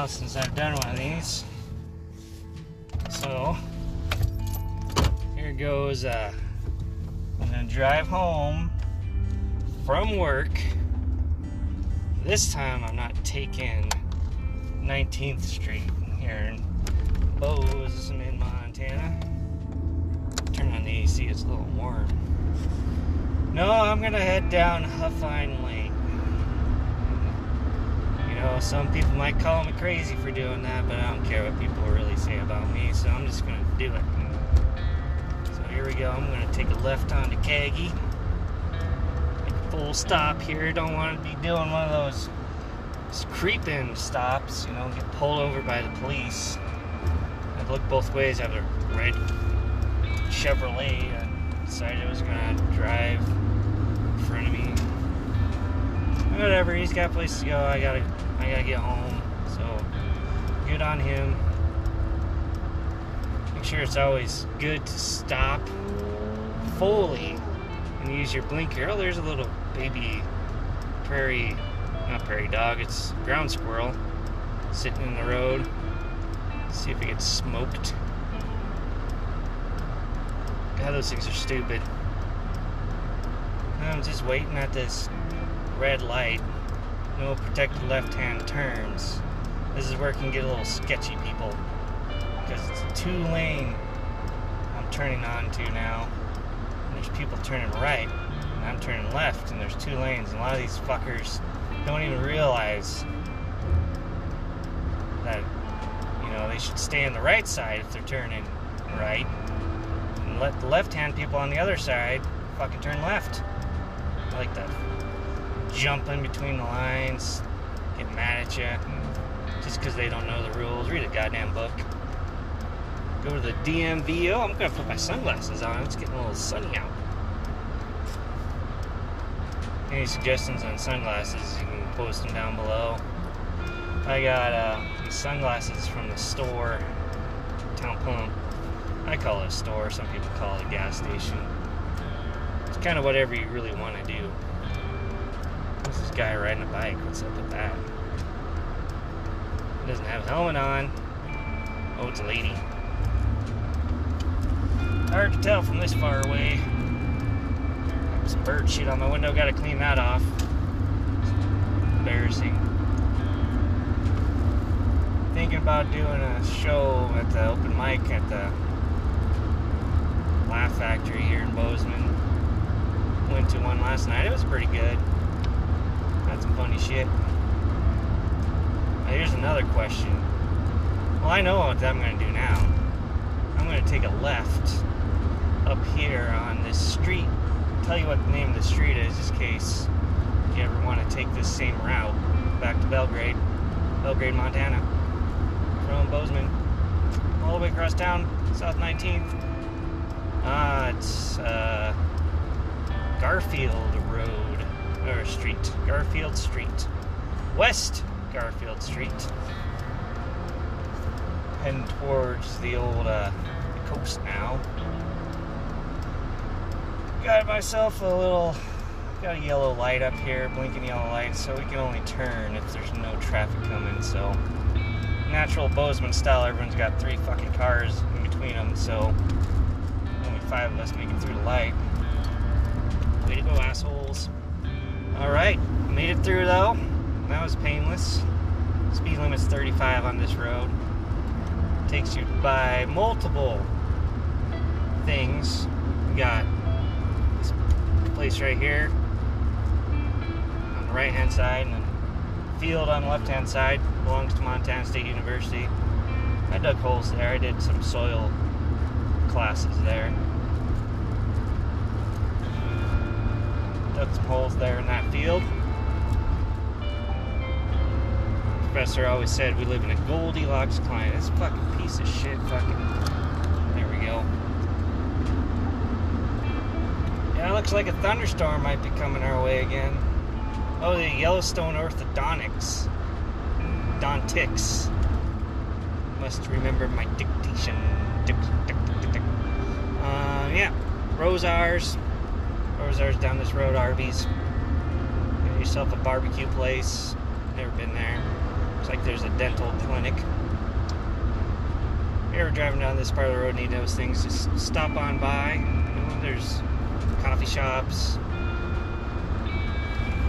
while since I've done one of these. So, here goes. Uh, I'm gonna drive home from work. This time I'm not taking 19th Street here in Bozeman, in Montana. Turn on the AC, it's a little warm. No, I'm gonna head down Huffine Lane. Some people might call me crazy for doing that, but I don't care what people really say about me, so I'm just gonna do it. So here we go. I'm gonna take a left onto Kagy. Full stop here. Don't want to be doing one of those creeping stops, you know, get pulled over by the police. I look both ways. I have a red Chevrolet. I decided I was gonna drive in front of me. Whatever. He's got places to go. I gotta. I gotta get home. So good on him. Make sure it's always good to stop fully and use your blinker. Oh, there's a little baby prairie not prairie dog, it's ground squirrel sitting in the road. See if it gets smoked. God, those things are stupid. I'm just waiting at this red light. No protected left hand turns. This is where it can get a little sketchy, people. Because it's a two lane I'm turning on to now. And there's people turning right, and I'm turning left, and there's two lanes. And a lot of these fuckers don't even realize that you know they should stay on the right side if they're turning right and let the left-hand people on the other side fucking turn left I like that jumping between the lines get mad at you just because they don't know the rules read a goddamn book go to the DMV oh I'm gonna put my sunglasses on it's getting a little sunny out any suggestions on sunglasses, you can post them down below. I got uh, these sunglasses from the store, Town Pump. I call it a store, some people call it a gas station. It's kind of whatever you really want to do. Guy riding a bike, what's up with that? He doesn't have a helmet on. Oh, it's a lady. Hard to tell from this far away some bird shit on my window. Got to clean that off. embarrassing. Thinking about doing a show at the open mic at the Laugh Factory here in Bozeman. Went to one last night. It was pretty good. Some funny shit. Here's another question. Well, I know what I'm going to do now. I'm going to take a left up here on this street tell you what the name of the street is, just in case you ever want to take this same route back to Belgrade, Belgrade, Montana, from Bozeman, all the way across town, South 19th. Ah, uh, it's uh, Garfield Road, or Street, Garfield Street, West Garfield Street, heading towards the old uh, coast now. Got myself a little got a yellow light up here blinking yellow light so we can only turn if there's no traffic coming so. Natural bozeman style everyone's got three fucking cars in between them so. Only five of us making through the light. Way to go assholes all right made it through though that was painless speed limit's 35 on this road takes you by multiple things we got this place right here on the right hand side and then field on the left hand side belongs to Montana State University. I dug holes there. I did some soil classes there. Some holes there in that field. professor always said we live in a Goldilocks climate. This fucking piece of shit fucking There we go. Yeah, it looks like a thunderstorm might be coming our way again. Oh, the Yellowstone orthodontics. Dontics. Must remember my dictation. Dic, dic, dic, uh, yeah, Rosauers. Rosauers down this road, Arby's. Get yourself a barbecue place. Never been there. Looks like there's a dental clinic. If you're ever driving down this part of the road, need those things, just stop on by. You know, there's coffee shops.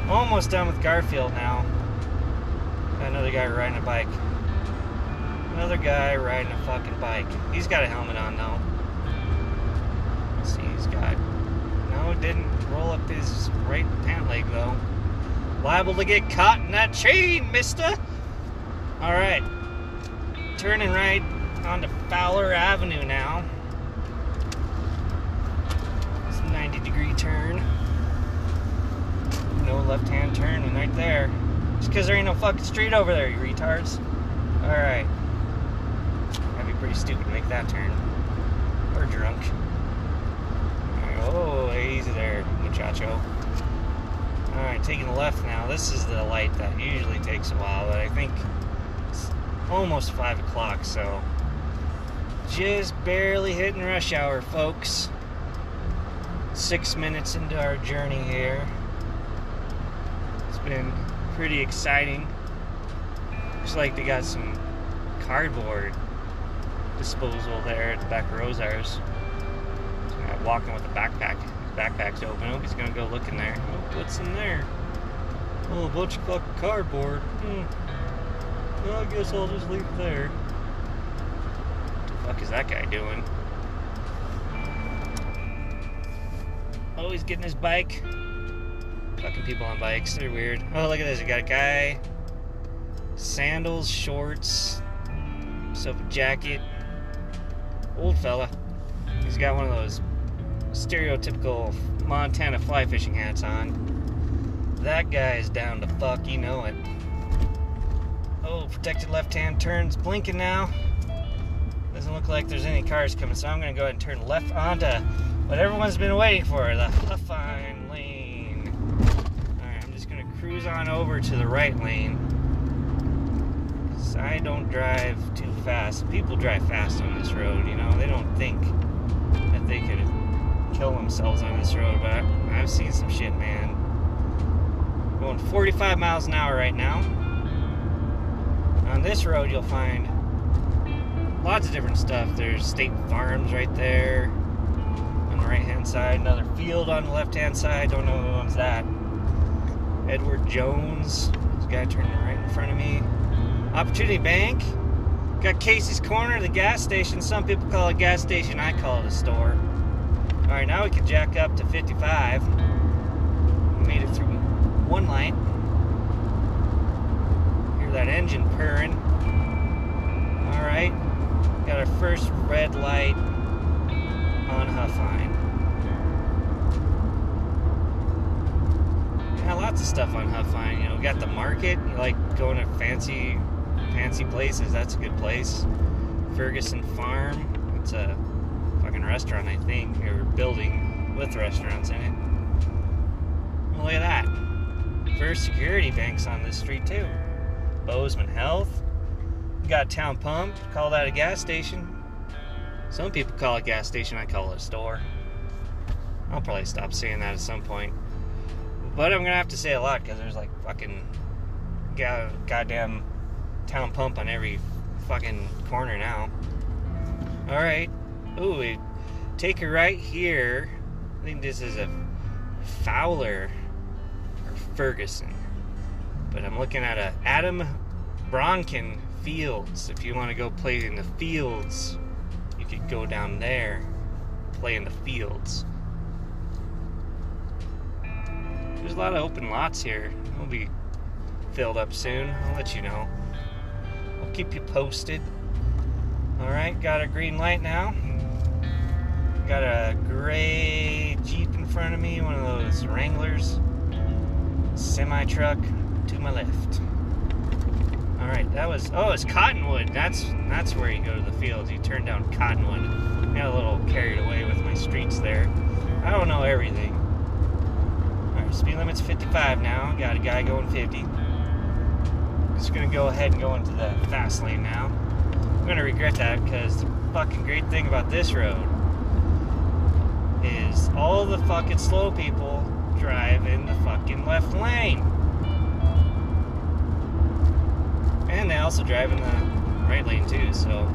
Almost done with Garfield now. Got another guy riding a bike. Another guy riding a fucking bike. He's got a helmet on though. Let's see, he's got. Didn't roll up his right pant leg though. Liable to get caught in that chain, mister. Alright. Turning right onto Fowler Avenue now. It's a 90 degree turn. No left hand turn and right there. Just because there ain't no fucking street over there, you retards. Alright. That'd be pretty stupid to make that turn. Or drunk. Oh, easy there, muchacho. Alright, taking the left now. This is the light that usually takes a while, but I think it's almost 5 o'clock, so just barely hitting rush hour, folks. Six minutes into our journey here. It's been pretty exciting. Looks like they got some cardboard disposal there at the back of Rosauers. So walking with a backpack. Backpack's open. Oh, he's gonna go look in there. Oh, what's in there? Oh, a bunch of fucking cardboard. Hmm. Well, I guess I'll just leave it there. What the fuck is that guy doing? Oh, he's getting his bike. Fucking people on bikes, they're weird. Oh, look at this. You got a guy. Sandals, shorts, himself a jacket. Old fella. He's got one of those stereotypical Montana fly fishing hats on. That guy is down to fuck, you know it. Oh, protected left hand turns blinking now. Doesn't look like there's any cars coming, so I'm gonna go ahead and turn left onto what everyone's been waiting for the Huffine lane. Alright, I'm just gonna cruise on over to the right lane. I don't drive too fast. People drive fast on this road, you know, they don't think that they could kill themselves on this road, but I've seen some shit, man. Going 45 miles an hour right now. On this road, you'll find lots of different stuff. There's state farms right there on the right hand side, another field on the left hand side. Don't know who owns that. Edward Jones, this guy turning right in front of me. Opportunity Bank. Got Casey's Corner, the gas station. Some people call it a gas station, I call it a store. Alright, now we can jack up to 55. We made it through one light. Hear that engine purring. Alright, got our first red light on Huffine. Yeah, lots of stuff on Huffine. You know, we got the market. You like going to fancy, fancy places. That's a good place. Ferguson Farm. It's a fucking restaurant, I think, or building with restaurants in it. Well, look at that. First Security Bank's on this street too. Bozeman Health. We got Town Pump. Call that a gas station. Some people call it a gas station. I call it a store. I'll probably stop saying that at some point. But I'm gonna have to say a lot because there's like fucking go- goddamn town pump on every fucking corner now. All right. Ooh, take a right here. I think this is a Fowler or Ferguson. But I'm looking at a Adam Bronken Fields. If you want to go play in the fields, you could go down there, play in the fields. There's a lot of open lots here. We'll be filled up soon. I'll let you know. I'll keep you posted. Alright, got a green light now. Got a gray Jeep in front of me, one of those Wranglers. Semi truck to my left. Alright, that was oh it's Cottonwood. That's that's where you go to the fields. You turn down Cottonwood. Got a little carried away with my streets there. I don't know everything. Alright, speed limit's 55 now. Got a guy going 50. Just gonna go ahead and go into the fast lane now. I'm gonna regret that because the fucking great thing about this road is all the fucking slow people drive in the fucking left lane. And they also drive in the right lane too, so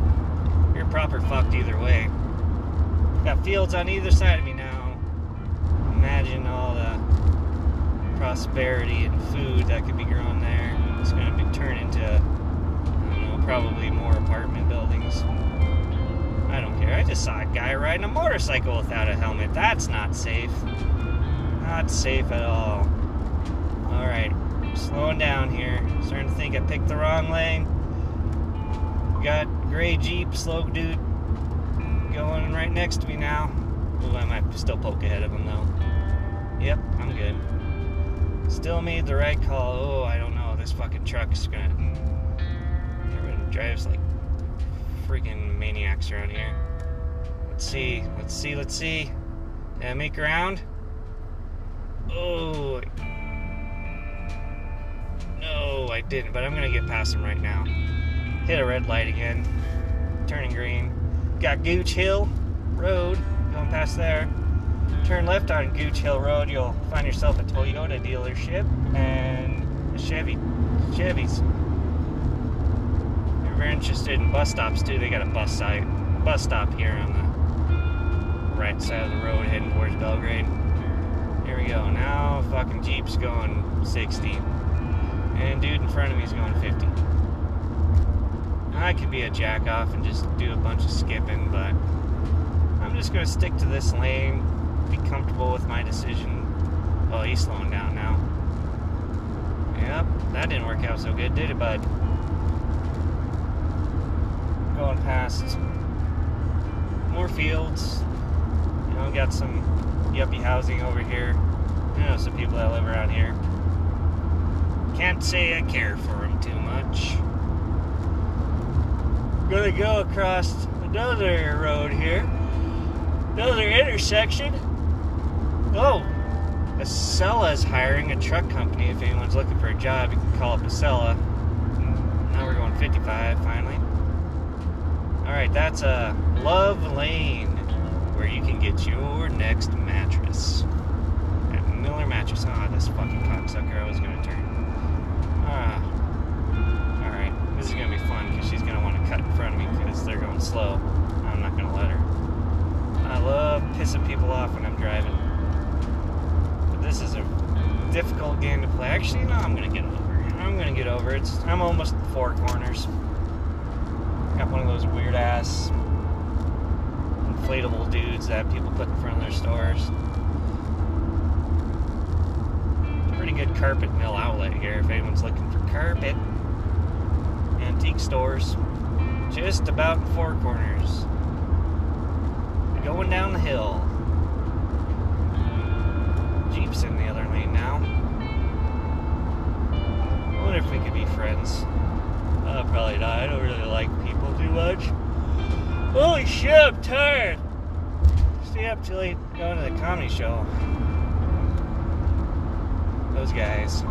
you're proper fucked either way. Got fields on either side of me now. Imagine all the prosperity and food that could be grown there. It's to be turned into, I don't know, probably more apartment buildings. I. I just saw a guy riding a motorcycle without a helmet. That's not safe. Not safe at all. Alright, slowing down here. Starting to think I picked the wrong lane. Got gray Jeep, slow dude going right next to me now. Ooh, I might still poke ahead of him though. Yep, I'm good. Still made the right call. Oh, I don't know. This fucking truck's gonna. Everyone drives like freaking maniacs around here. Let's see. Let's see. Let's see. Did I make ground? Oh. No, I didn't, but I'm gonna get past him right now. Hit a red light again. Turning green. Got Gooch Hill Road going past there. Turn left on Gooch Hill Road, you'll find yourself a Toyota dealership and a Chevy Chevys. If you're interested in bus stops too, they got a bus site bus stop here on the right side of the road heading towards Belgrade. Here we go. Now fucking Jeep's going 60. And dude in front of me is going 50. I could be a jack off and just do a bunch of skipping, but I'm just gonna stick to this lane, be comfortable with my decision. Oh, he's slowing down now. Yep, that didn't work out so good, did it, bud? Going past more fields. Know, got some yuppie housing over here. You know, some people that live around here. Can't say I care for them too much gonna go across another road here. Another intersection. Oh, Acella's hiring a truck company. If anyone's looking for a job, you can call up Acela. Now we're going 55 finally. Alright, that's a Love Lane where you can get your next mattress. At Miller Mattress. Ah, oh, this fucking cocksucker I was gonna turn. Ah. Alright, this is gonna be fun because she's gonna want to cut in front of me because they're going slow. I'm not gonna let her. I love pissing people off when I'm driving. But this is a difficult game to play. Actually, no, I'm gonna get over. it. I'm gonna get over. It's I'm almost four corners. Got one of those weird ass inflatable dudes that people put in front of their stores. Pretty good carpet mill outlet here if anyone's looking for carpet. Antique stores. Just about four corners. Going down the hill. Jeep's in the other lane now. I wonder if we could be friends. Uh, probably not. I don't really like people too much. Holy shit, I'm tired. Stay up till late going to the comedy show. Those guys.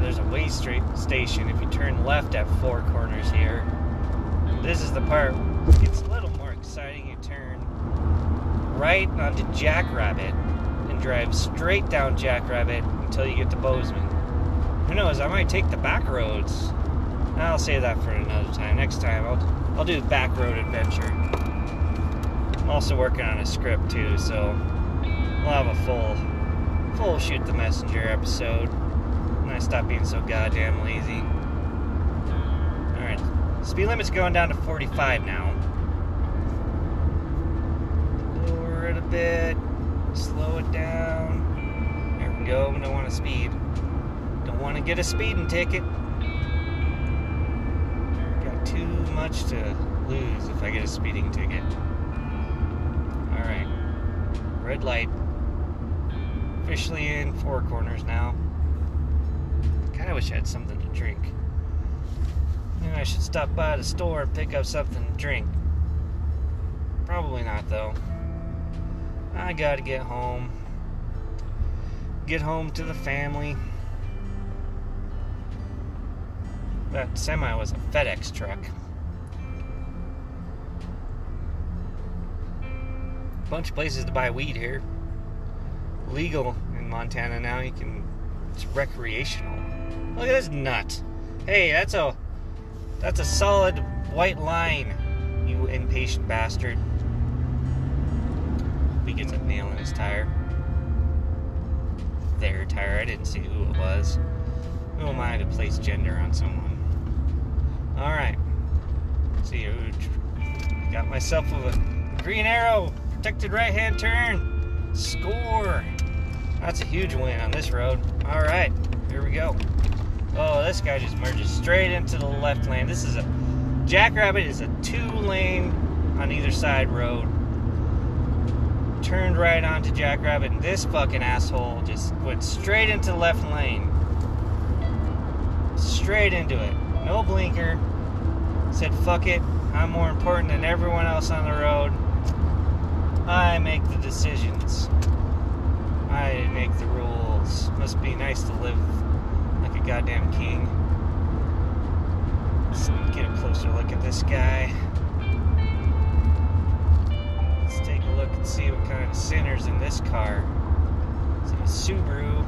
there's a way straight station if you turn left at four corners here. This is the part it gets a little more exciting. You turn right onto Jackrabbit and drive straight down Jackrabbit until you get to Bozeman. Who knows? I might take the back roads. I'll save that for another time. Next time, I'll I'll do the back road adventure. I'm also working on a script too, so we'll have a full full shoot the messenger episode. And I stop being so goddamn lazy. Alright. Speed limit's going down to 45 now. Lower it a bit. Slow it down. There we go. We don't want to speed. Don't want to get a speeding ticket. Much to lose if I get a speeding ticket. Alright. Red light. Officially in four corners now kind of wish I had something to drink. Maybe I should stop by the store and pick up something to drink. Probably not, though. I gotta get home. Get home to the family. That semi was a FedEx truck. Bunch of places to buy weed here. Legal in Montana now. You can. It's recreational Look at this nut. Hey, that's a that's a solid white line, you impatient bastard. He gets a nail in his tire. Their tire. I didn't see who it was. Who am I to place gender on someone? Alright. See, I got myself a green arrow. Protected right hand turn. Score. That's a huge win on this road. Alright, here we go. Oh, this guy just merges straight into the left lane. This is a Jackrabbit is a two lane on either side road. Turned right onto Jackrabbit, and this fucking asshole just went straight into left lane. Straight into it. No blinker. Said, fuck it. I'm more important than everyone else on the road. I make the decisions. I make the rules. Must be nice to live like a goddamn king. Let's get a closer look at this guy. Let's take a look and see what kind of sinners in this car. It's a Subaru.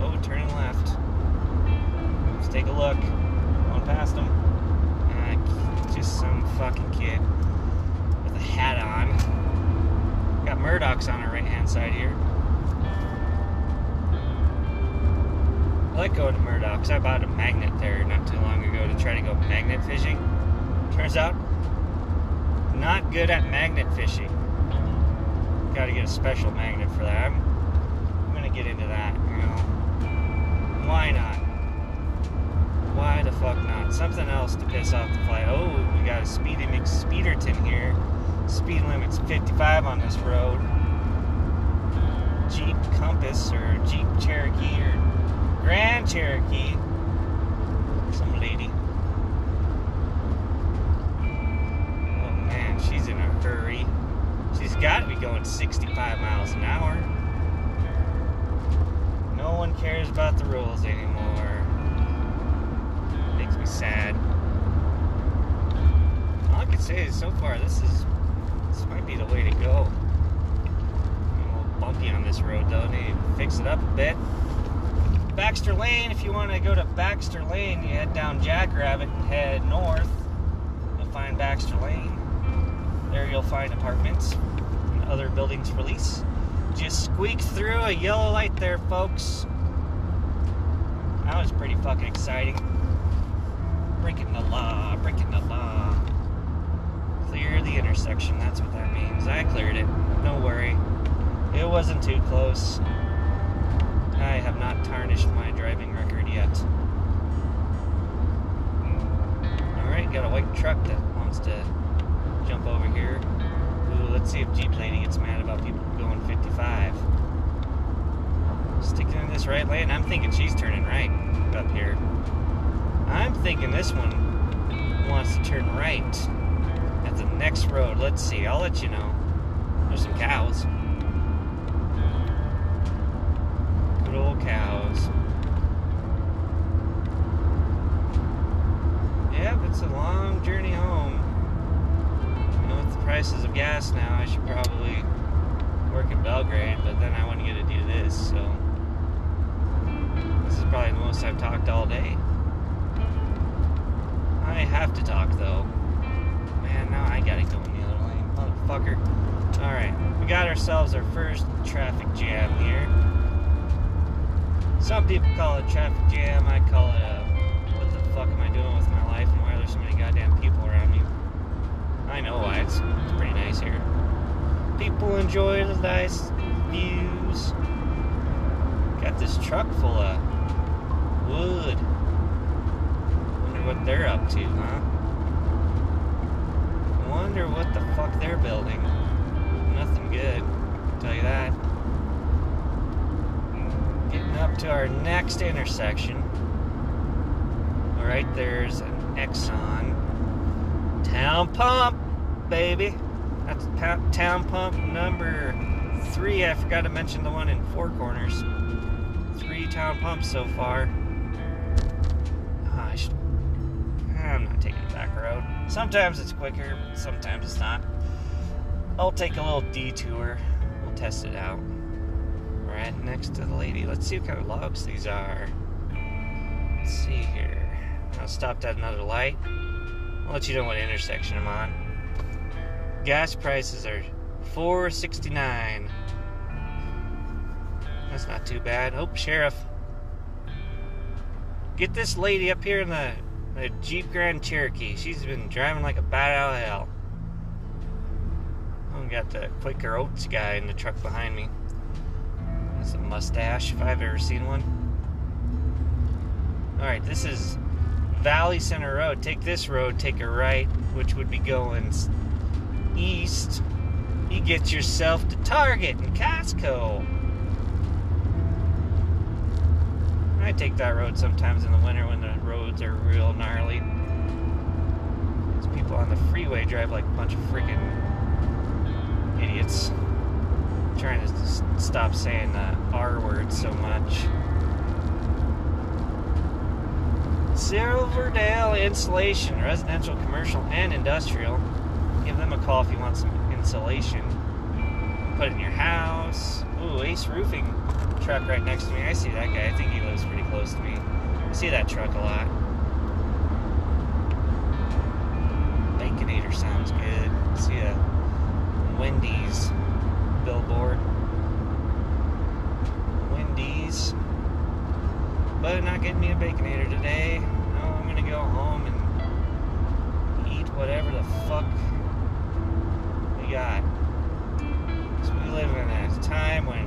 Oh, turning left. Let's take a look. Going past him. Uh, just some fucking kid hat on. Got Murdoch's on our right hand side here. I like going to Murdoch's. I bought a magnet there not too long ago to try to go magnet fishing. Turns out, not good at magnet fishing. Got to get a special magnet for that. I'm, I'm gonna get into that. You know, why not? Why the fuck not? Something else to piss off the fly. Oh, we got a Speedy McSpeederton here. Speed limit's 55 on this road. Jeep Compass or Jeep Cherokee or Grand Cherokee. Some lady. Oh man, she's in a hurry. She's got to be going 65 miles an hour. No one cares about the rules anymore. Makes me sad. All I can say is so far this is this might be the way to go. A little bumpy on this road though. Need to fix it up a bit. Baxter Lane, if you want to go to Baxter Lane, you head down Jackrabbit and head north. You'll find Baxter Lane. There you'll find apartments and other buildings for lease. Just squeak through a yellow light there, folks. That was pretty fucking exciting. Breaking the law, breaking the law. Clear the intersection, that's what that means. I cleared it. No worry. It wasn't too close. I have not tarnished my driving record yet. Alright, got a white truck that wants to jump over here. Ooh, let's see if Jeep Lady gets mad about people going 55. Sticking in this right lane. I'm thinking she's turning right up here. I'm thinking this one wants to turn right next road. Let's see. I'll let you know. There's some cows. Good old cows. Yep, it's a long journey home. You know, with the prices of gas now, I should probably work in Belgrade, but then I to get to do this, so. This is probably the most I've talked all day. I have to talk, though. Now I gotta go in the other lane. Motherfucker. Alright, we got ourselves our first traffic jam here. Some people call it a traffic jam. I call it a what the fuck am I doing with my life and why are there so many goddamn people around me? I know why. It's, it's pretty nice here. People enjoy the nice views. Got this truck full of wood. Wonder what they're up to, huh? I wonder what the fuck they're building. Nothing good, I'll tell you that. Getting up to our next intersection. Alright, there's an Exxon. Town Pump, baby. That's Town Pump number three. I forgot to mention the one in Four Corners. Three Town Pumps so far. Ah, I should, I'm not taking the back road. Sometimes it's quicker, sometimes it's not. I'll take a little detour. We'll test it out. Right next to the lady. Let's see what kind of logs these are. Let's see here. I'll stop at another light. I'll let you know what intersection I'm on. Gas prices are 469. That's not too bad. Oh, sheriff. Get this lady up here in the, the Jeep Grand Cherokee. She's been driving like a bat out of hell. Oh, got the Quaker Oats guy in the truck behind me. That's a mustache, if I've ever seen one. Alright, this is Valley Center Road. Take this road, take a right, which would be going east. You get yourself to Target and Costco. I take that road sometimes in the winter when the roads are real gnarly. These people on the freeway drive like a bunch of freaking idiots. I'm trying to stop saying the R word so much. Silverdale Insulation, residential, commercial, and industrial. Give them a call if you want some insulation. Put it in your house. Ooh, Ace Roofing truck right next to me. I see that guy. I think pretty close to me. I see that truck a lot. Baconator sounds good. I see a Wendy's billboard. Wendy's. But not getting me a Baconator today. No, I'm gonna go home and eat whatever the fuck we got. So we live in a time when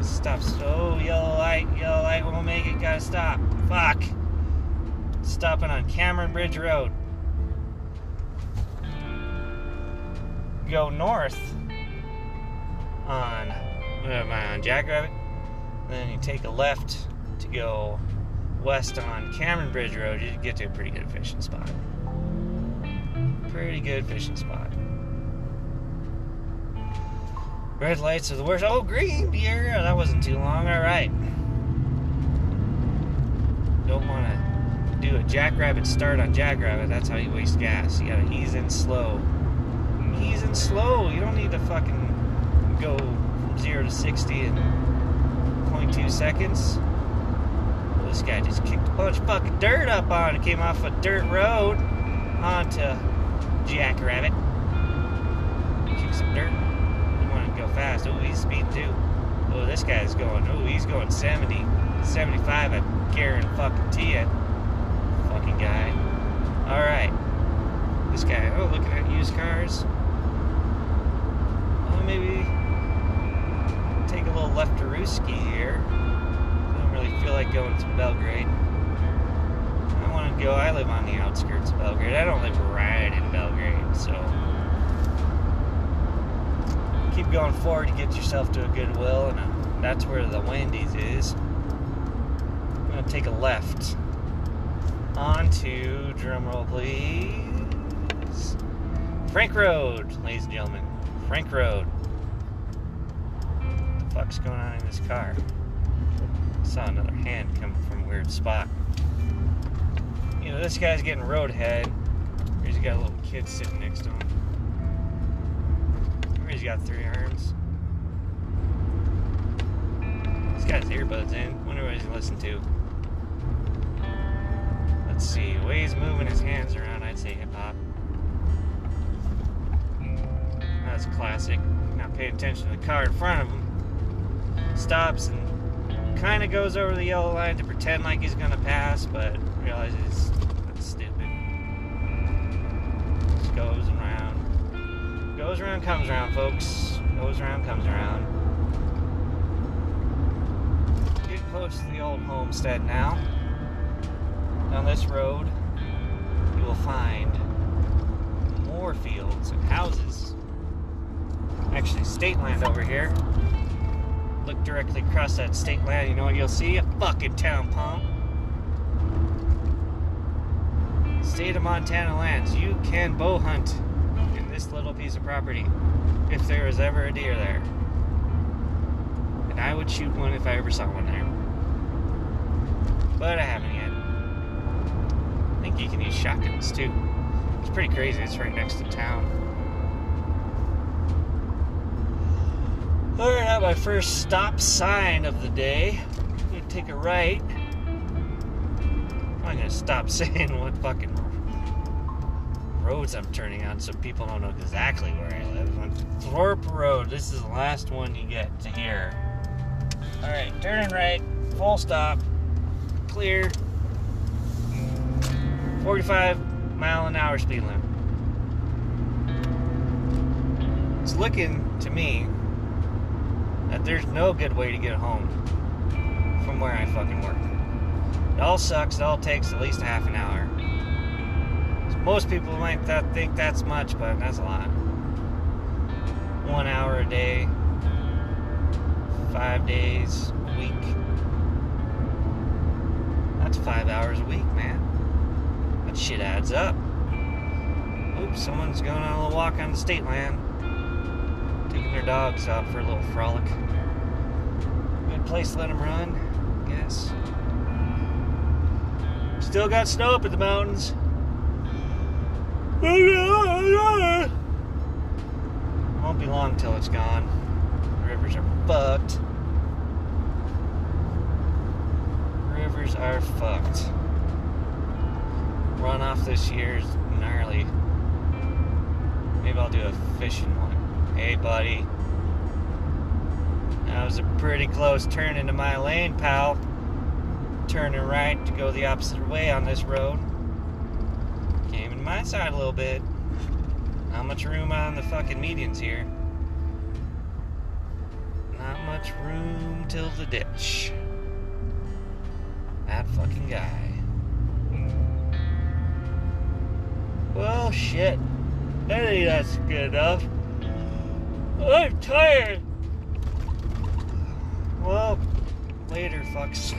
it stops. Oh, yellow light, yellow light won't make it. Gotta stop. Fuck. Stopping on Cameron Bridge Road. Go north on what am I on Jackrabbit? Then you take a left to go west on Cameron Bridge Road. You get to a pretty good fishing spot. Pretty good fishing spot. Red lights are the worst. Oh, green deer. That wasn't too long. All right. Don't want to do a jackrabbit start on jackrabbit. That's how you waste gas. You gotta ease in slow. Ease in slow. You don't need to fucking go from zero to sixty in 0.2 seconds. Well, this guy just kicked a bunch of fucking dirt up on it. Came off a dirt road onto Jackrabbit. Kick some dirt fast. Oh, he's speeding too. Oh, this guy's going. Oh, he's going 70, 75. I guarantee you, fucking guy. All right, this guy. Oh, looking at used cars. Oh, maybe take a little left to Ruski here. I don't really feel like going to Belgrade. I want to go. I live on the outskirts of Belgrade. I don't live right in Belgrade, so keep going forward, to get yourself to a Goodwill, and uh, that's where the Wendy's is. I'm gonna take a left onto drumroll, please. Frank Road, ladies and gentlemen. Frank Road. What the fuck's going on in this car? I saw another hand coming from a weird spot. You know, this guy's getting roadhead. He's got a little kid sitting next to him. He's got three arms. This guy's earbuds in. Wonder what he's listening to. Let's see. The way he's moving his hands around, I'd say hip hop. That's classic. Not paying attention to the car in front of him. Stops and kind of goes over the yellow line to pretend like he's gonna pass, but realizes that's stupid. Just goes around. Goes around, comes around, folks. Goes around, comes around. Get close to the old homestead now. Down this road, you will find more fields and houses. Actually, state land over here. Look directly across that state land, you know what you'll see? A fucking town pump. State of Montana lands. You can bow hunt this little piece of property if there was ever a deer there. And I would shoot one if I ever saw one there. But I haven't yet. I think you can use shotguns too. It's pretty crazy. It's right next to town. Alright, at my first stop sign of the day. I'm gonna take a right. I'm gonna stop saying what fucking roads I'm turning on so people don't know exactly where I live. On Thorpe Road, this is the last one you get to hear. Alright, turning right, full stop, clear, 45 mile an hour speed limit. It's looking to me that there's no good way to get home from where I fucking work. It all sucks, it all takes at least half an hour. Most people might think that's much, but that's a lot. One hour a day, five days a week. That's five hours a week, man. That shit adds up. Oops, someone's going on a little walk on the state land. Taking their dogs out for a little frolic. Good place to let them run, I guess. Still got snow up in the mountains. Won't be long till it's gone. The rivers are fucked. Rivers are fucked. Runoff this year is gnarly. Maybe I'll do a fishing one. Hey, buddy. That was a pretty close turn into my lane, pal. Turning right to go the opposite way on this road came in my side a little bit. Not much room on the fucking medians here. Not much room till the ditch. That fucking guy. Well, shit. I think that's good enough. I'm tired. Well, later, fucks.